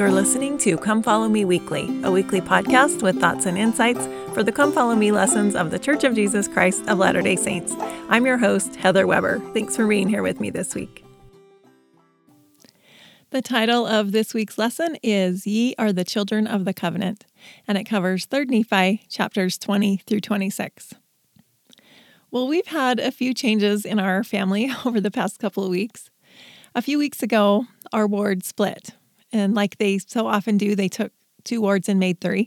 You're listening to Come Follow Me Weekly, a weekly podcast with thoughts and insights for the Come Follow Me lessons of the Church of Jesus Christ of Latter day Saints. I'm your host, Heather Weber. Thanks for being here with me this week. The title of this week's lesson is Ye Are the Children of the Covenant, and it covers 3rd Nephi chapters 20 through 26. Well, we've had a few changes in our family over the past couple of weeks. A few weeks ago, our ward split, and like they so often do, they took two wards and made three.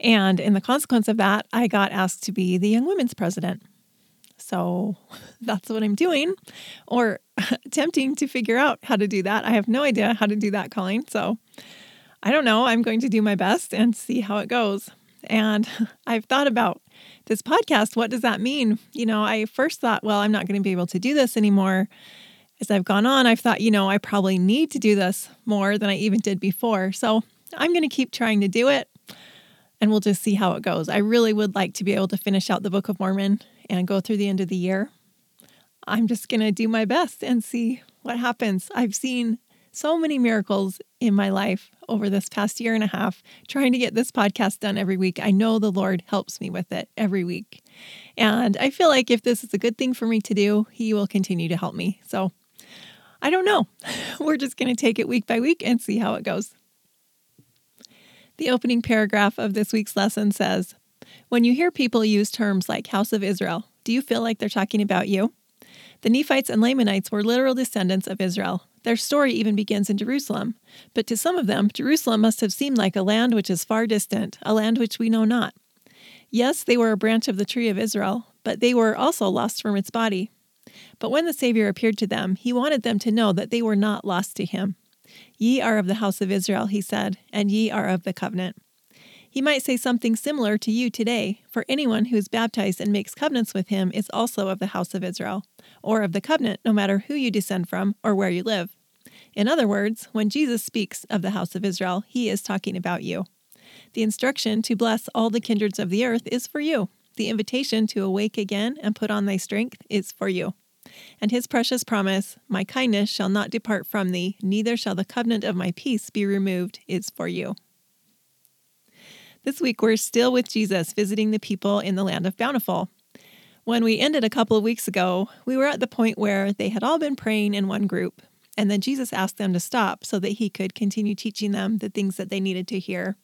And in the consequence of that, I got asked to be the Young Women's President. So that's what I'm doing, or attempting to figure out how to do that. I have no idea how to do that, Colleen. So I don't know. I'm going to do my best and see how it goes. And I've thought about this podcast. What does that mean? You know, I first thought, well, I'm not going to be able to do this anymore. As I've gone on, I've thought, you know, I probably need to do this more than I even did before. So I'm going to keep trying to do it and we'll just see how it goes. I really would like to be able to finish out the Book of Mormon and go through the end of the year. I'm just going to do my best and see what happens. I've seen so many miracles in my life over this past year and a half trying to get this podcast done every week. I know the Lord helps me with it every week. And I feel like if this is a good thing for me to do, He will continue to help me. So I don't know. We're just going to take it week by week and see how it goes. The opening paragraph of this week's lesson says When you hear people use terms like House of Israel, do you feel like they're talking about you? The Nephites and Lamanites were literal descendants of Israel. Their story even begins in Jerusalem. But to some of them, Jerusalem must have seemed like a land which is far distant, a land which we know not. Yes, they were a branch of the tree of Israel, but they were also lost from its body. But when the Savior appeared to them, he wanted them to know that they were not lost to him. Ye are of the house of Israel, he said, and ye are of the covenant. He might say something similar to you today, for anyone who is baptized and makes covenants with him is also of the house of Israel, or of the covenant, no matter who you descend from or where you live. In other words, when Jesus speaks of the house of Israel, he is talking about you. The instruction to bless all the kindreds of the earth is for you. The invitation to awake again and put on thy strength is for you. And his precious promise, My kindness shall not depart from thee, neither shall the covenant of my peace be removed, is for you. This week, we're still with Jesus visiting the people in the land of Bountiful. When we ended a couple of weeks ago, we were at the point where they had all been praying in one group, and then Jesus asked them to stop so that he could continue teaching them the things that they needed to hear.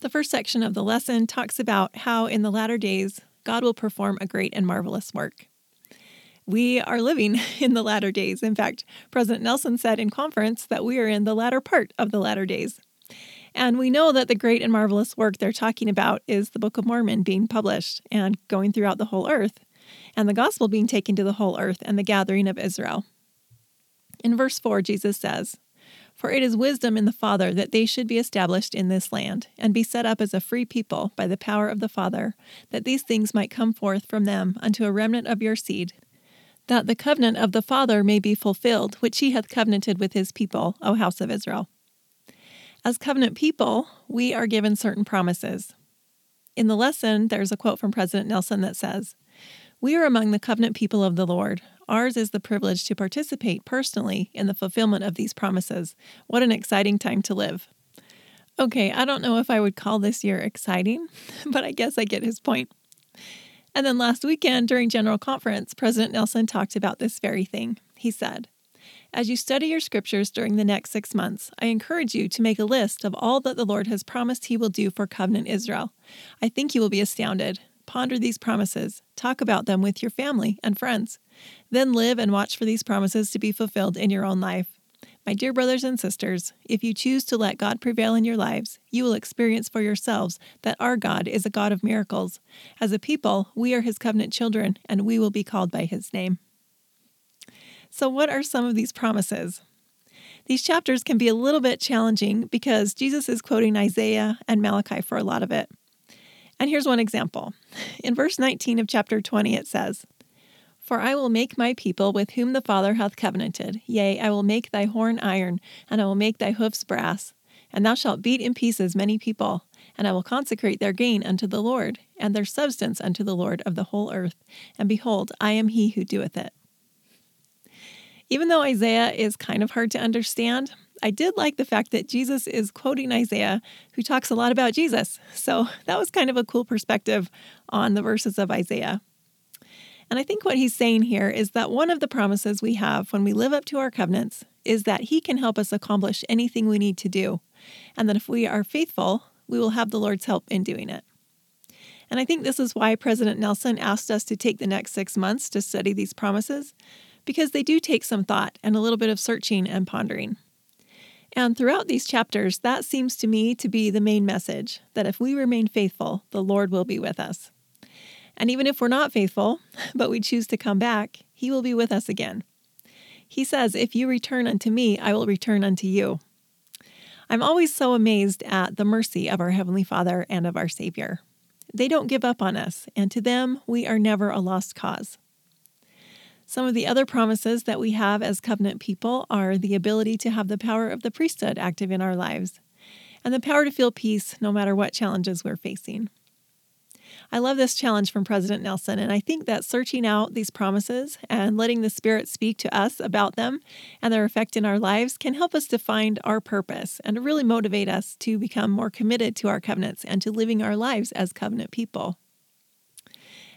The first section of the lesson talks about how in the latter days God will perform a great and marvelous work. We are living in the latter days. In fact, President Nelson said in conference that we are in the latter part of the latter days. And we know that the great and marvelous work they're talking about is the Book of Mormon being published and going throughout the whole earth, and the gospel being taken to the whole earth and the gathering of Israel. In verse 4, Jesus says, For it is wisdom in the Father that they should be established in this land, and be set up as a free people by the power of the Father, that these things might come forth from them unto a remnant of your seed, that the covenant of the Father may be fulfilled, which he hath covenanted with his people, O house of Israel. As covenant people, we are given certain promises. In the lesson, there's a quote from President Nelson that says, We are among the covenant people of the Lord. Ours is the privilege to participate personally in the fulfillment of these promises. What an exciting time to live. Okay, I don't know if I would call this year exciting, but I guess I get his point. And then last weekend during General Conference, President Nelson talked about this very thing. He said, as you study your scriptures during the next six months, I encourage you to make a list of all that the Lord has promised He will do for covenant Israel. I think you will be astounded. Ponder these promises, talk about them with your family and friends. Then live and watch for these promises to be fulfilled in your own life. My dear brothers and sisters, if you choose to let God prevail in your lives, you will experience for yourselves that our God is a God of miracles. As a people, we are His covenant children, and we will be called by His name. So, what are some of these promises? These chapters can be a little bit challenging because Jesus is quoting Isaiah and Malachi for a lot of it. And here's one example. In verse 19 of chapter 20, it says, For I will make my people with whom the Father hath covenanted, yea, I will make thy horn iron, and I will make thy hoofs brass. And thou shalt beat in pieces many people, and I will consecrate their gain unto the Lord, and their substance unto the Lord of the whole earth. And behold, I am he who doeth it. Even though Isaiah is kind of hard to understand, I did like the fact that Jesus is quoting Isaiah, who talks a lot about Jesus. So that was kind of a cool perspective on the verses of Isaiah. And I think what he's saying here is that one of the promises we have when we live up to our covenants is that he can help us accomplish anything we need to do. And that if we are faithful, we will have the Lord's help in doing it. And I think this is why President Nelson asked us to take the next six months to study these promises, because they do take some thought and a little bit of searching and pondering. And throughout these chapters, that seems to me to be the main message that if we remain faithful, the Lord will be with us. And even if we're not faithful, but we choose to come back, He will be with us again. He says, If you return unto me, I will return unto you. I'm always so amazed at the mercy of our Heavenly Father and of our Savior. They don't give up on us, and to them, we are never a lost cause. Some of the other promises that we have as covenant people are the ability to have the power of the priesthood active in our lives and the power to feel peace no matter what challenges we're facing. I love this challenge from President Nelson, and I think that searching out these promises and letting the Spirit speak to us about them and their effect in our lives can help us to find our purpose and to really motivate us to become more committed to our covenants and to living our lives as covenant people.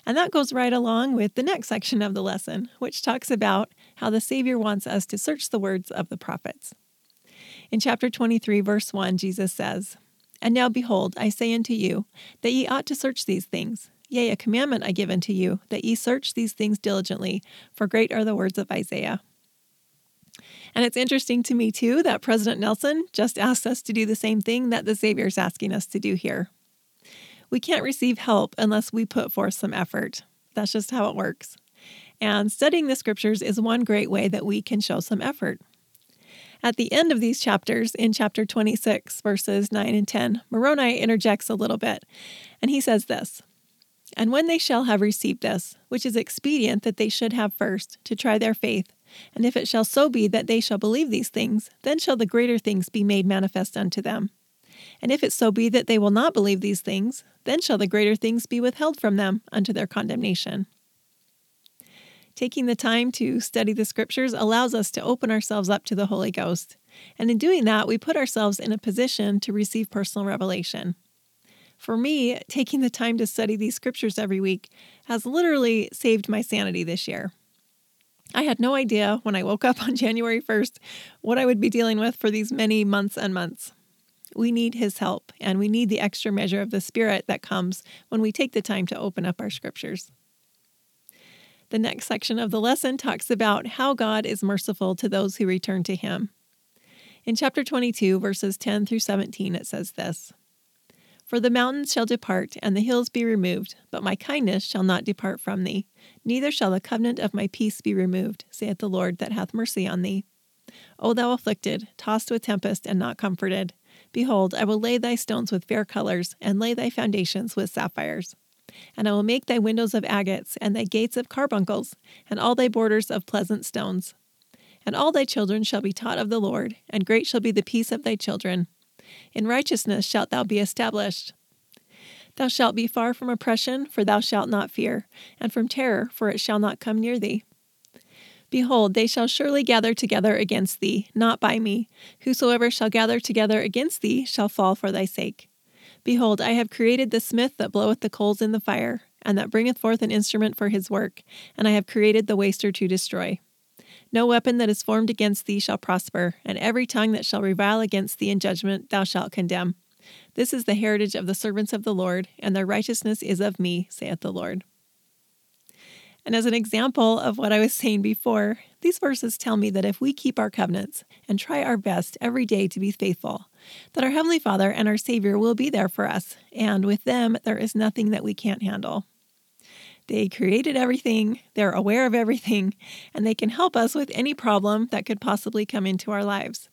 And that goes right along with the next section of the lesson, which talks about how the Savior wants us to search the words of the prophets. In chapter 23, verse 1, Jesus says, And now behold, I say unto you, that ye ought to search these things. Yea, a commandment I give unto you, that ye search these things diligently, for great are the words of Isaiah. And it's interesting to me, too, that President Nelson just asked us to do the same thing that the Savior is asking us to do here. We can't receive help unless we put forth some effort. That's just how it works. And studying the scriptures is one great way that we can show some effort. At the end of these chapters, in chapter 26, verses 9 and 10, Moroni interjects a little bit, and he says this And when they shall have received this, which is expedient that they should have first, to try their faith, and if it shall so be that they shall believe these things, then shall the greater things be made manifest unto them. And if it so be that they will not believe these things, then shall the greater things be withheld from them unto their condemnation. Taking the time to study the scriptures allows us to open ourselves up to the Holy Ghost. And in doing that, we put ourselves in a position to receive personal revelation. For me, taking the time to study these scriptures every week has literally saved my sanity this year. I had no idea when I woke up on January 1st what I would be dealing with for these many months and months. We need His help, and we need the extra measure of the Spirit that comes when we take the time to open up our scriptures. The next section of the lesson talks about how God is merciful to those who return to Him. In chapter 22, verses 10 through 17, it says this For the mountains shall depart, and the hills be removed, but my kindness shall not depart from thee, neither shall the covenant of my peace be removed, saith the Lord that hath mercy on thee. O thou afflicted, tossed with tempest, and not comforted, Behold, I will lay thy stones with fair colors, and lay thy foundations with sapphires. And I will make thy windows of agates, and thy gates of carbuncles, and all thy borders of pleasant stones. And all thy children shall be taught of the Lord, and great shall be the peace of thy children. In righteousness shalt thou be established. Thou shalt be far from oppression, for thou shalt not fear, and from terror, for it shall not come near thee. Behold, they shall surely gather together against thee, not by me. Whosoever shall gather together against thee shall fall for thy sake. Behold, I have created the smith that bloweth the coals in the fire, and that bringeth forth an instrument for his work, and I have created the waster to destroy. No weapon that is formed against thee shall prosper, and every tongue that shall revile against thee in judgment thou shalt condemn. This is the heritage of the servants of the Lord, and their righteousness is of me, saith the Lord. And as an example of what I was saying before, these verses tell me that if we keep our covenants and try our best every day to be faithful, that our Heavenly Father and our Savior will be there for us, and with them, there is nothing that we can't handle. They created everything, they're aware of everything, and they can help us with any problem that could possibly come into our lives.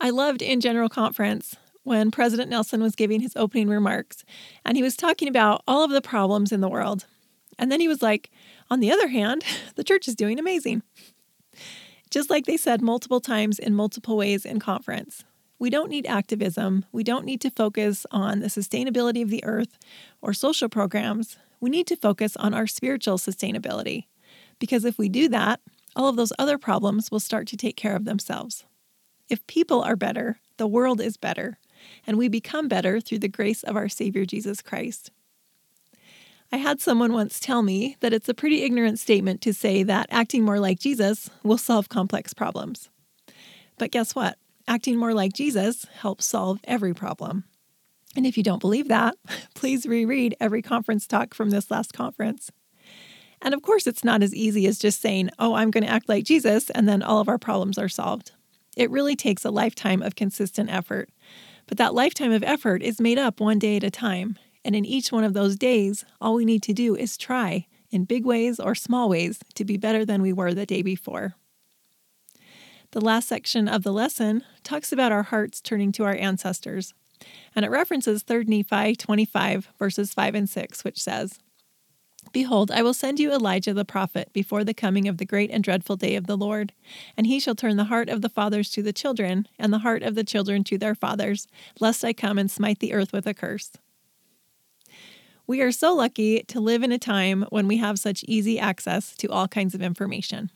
I loved in General Conference when President Nelson was giving his opening remarks, and he was talking about all of the problems in the world and then he was like, on the other hand, the church is doing amazing. Just like they said multiple times in multiple ways in conference. We don't need activism. We don't need to focus on the sustainability of the earth or social programs. We need to focus on our spiritual sustainability. Because if we do that, all of those other problems will start to take care of themselves. If people are better, the world is better, and we become better through the grace of our Savior Jesus Christ. I had someone once tell me that it's a pretty ignorant statement to say that acting more like Jesus will solve complex problems. But guess what? Acting more like Jesus helps solve every problem. And if you don't believe that, please reread every conference talk from this last conference. And of course, it's not as easy as just saying, oh, I'm going to act like Jesus, and then all of our problems are solved. It really takes a lifetime of consistent effort. But that lifetime of effort is made up one day at a time. And in each one of those days, all we need to do is try, in big ways or small ways, to be better than we were the day before. The last section of the lesson talks about our hearts turning to our ancestors, and it references 3 Nephi 25, verses 5 and 6, which says, Behold, I will send you Elijah the prophet before the coming of the great and dreadful day of the Lord. And he shall turn the heart of the fathers to the children, and the heart of the children to their fathers, lest I come and smite the earth with a curse. We are so lucky to live in a time when we have such easy access to all kinds of information.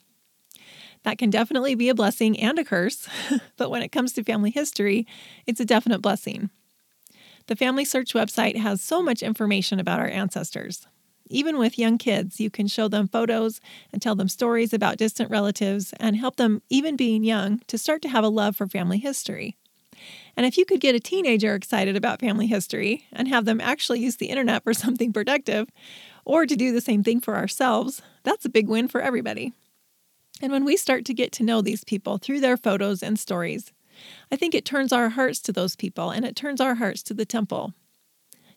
That can definitely be a blessing and a curse, but when it comes to family history, it's a definite blessing. The FamilySearch website has so much information about our ancestors. Even with young kids, you can show them photos and tell them stories about distant relatives and help them, even being young, to start to have a love for family history. And if you could get a teenager excited about family history and have them actually use the internet for something productive, or to do the same thing for ourselves, that's a big win for everybody. And when we start to get to know these people through their photos and stories, I think it turns our hearts to those people and it turns our hearts to the temple.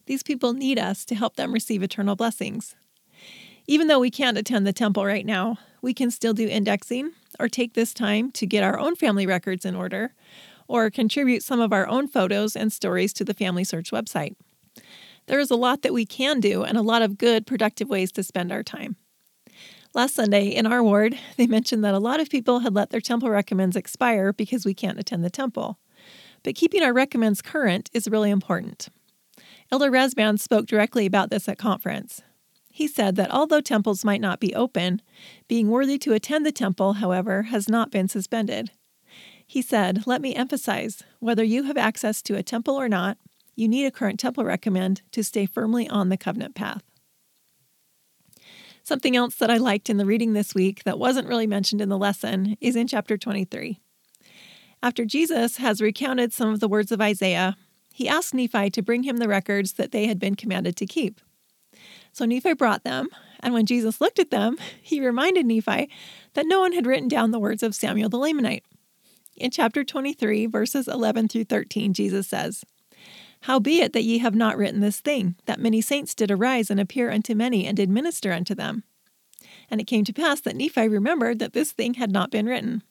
These people need us to help them receive eternal blessings. Even though we can't attend the temple right now, we can still do indexing or take this time to get our own family records in order or contribute some of our own photos and stories to the FamilySearch website. There is a lot that we can do and a lot of good, productive ways to spend our time. Last Sunday in our ward, they mentioned that a lot of people had let their temple recommends expire because we can't attend the temple. But keeping our recommends current is really important. Elder Rasband spoke directly about this at conference. He said that although temples might not be open, being worthy to attend the temple, however, has not been suspended. He said, Let me emphasize whether you have access to a temple or not, you need a current temple recommend to stay firmly on the covenant path. Something else that I liked in the reading this week that wasn't really mentioned in the lesson is in chapter 23. After Jesus has recounted some of the words of Isaiah, he asked Nephi to bring him the records that they had been commanded to keep. So Nephi brought them, and when Jesus looked at them, he reminded Nephi that no one had written down the words of Samuel the Lamanite. In chapter 23, verses 11 through 13, Jesus says, Howbeit that ye have not written this thing, that many saints did arise and appear unto many, and did minister unto them. And it came to pass that Nephi remembered that this thing had not been written.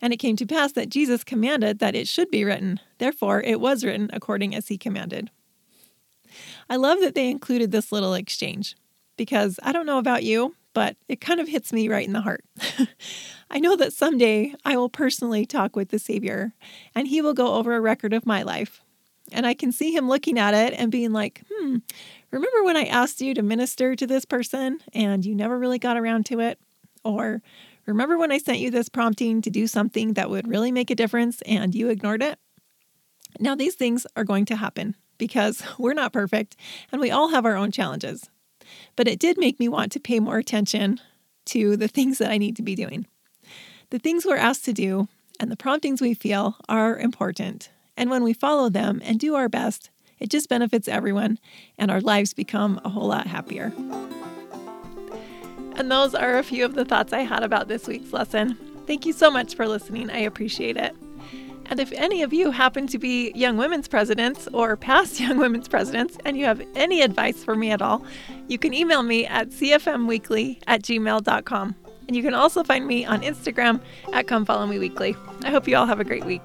And it came to pass that Jesus commanded that it should be written. Therefore, it was written according as he commanded. I love that they included this little exchange because I don't know about you, but it kind of hits me right in the heart. I know that someday I will personally talk with the Savior and he will go over a record of my life. And I can see him looking at it and being like, hmm, remember when I asked you to minister to this person and you never really got around to it? Or remember when I sent you this prompting to do something that would really make a difference and you ignored it? Now, these things are going to happen because we're not perfect and we all have our own challenges. But it did make me want to pay more attention to the things that I need to be doing. The things we're asked to do and the promptings we feel are important. And when we follow them and do our best, it just benefits everyone and our lives become a whole lot happier. And those are a few of the thoughts I had about this week's lesson. Thank you so much for listening. I appreciate it. And if any of you happen to be young women's presidents or past young women's presidents and you have any advice for me at all, you can email me at cfmweekly at gmail.com. And you can also find me on Instagram at Come Follow Me Weekly. I hope you all have a great week.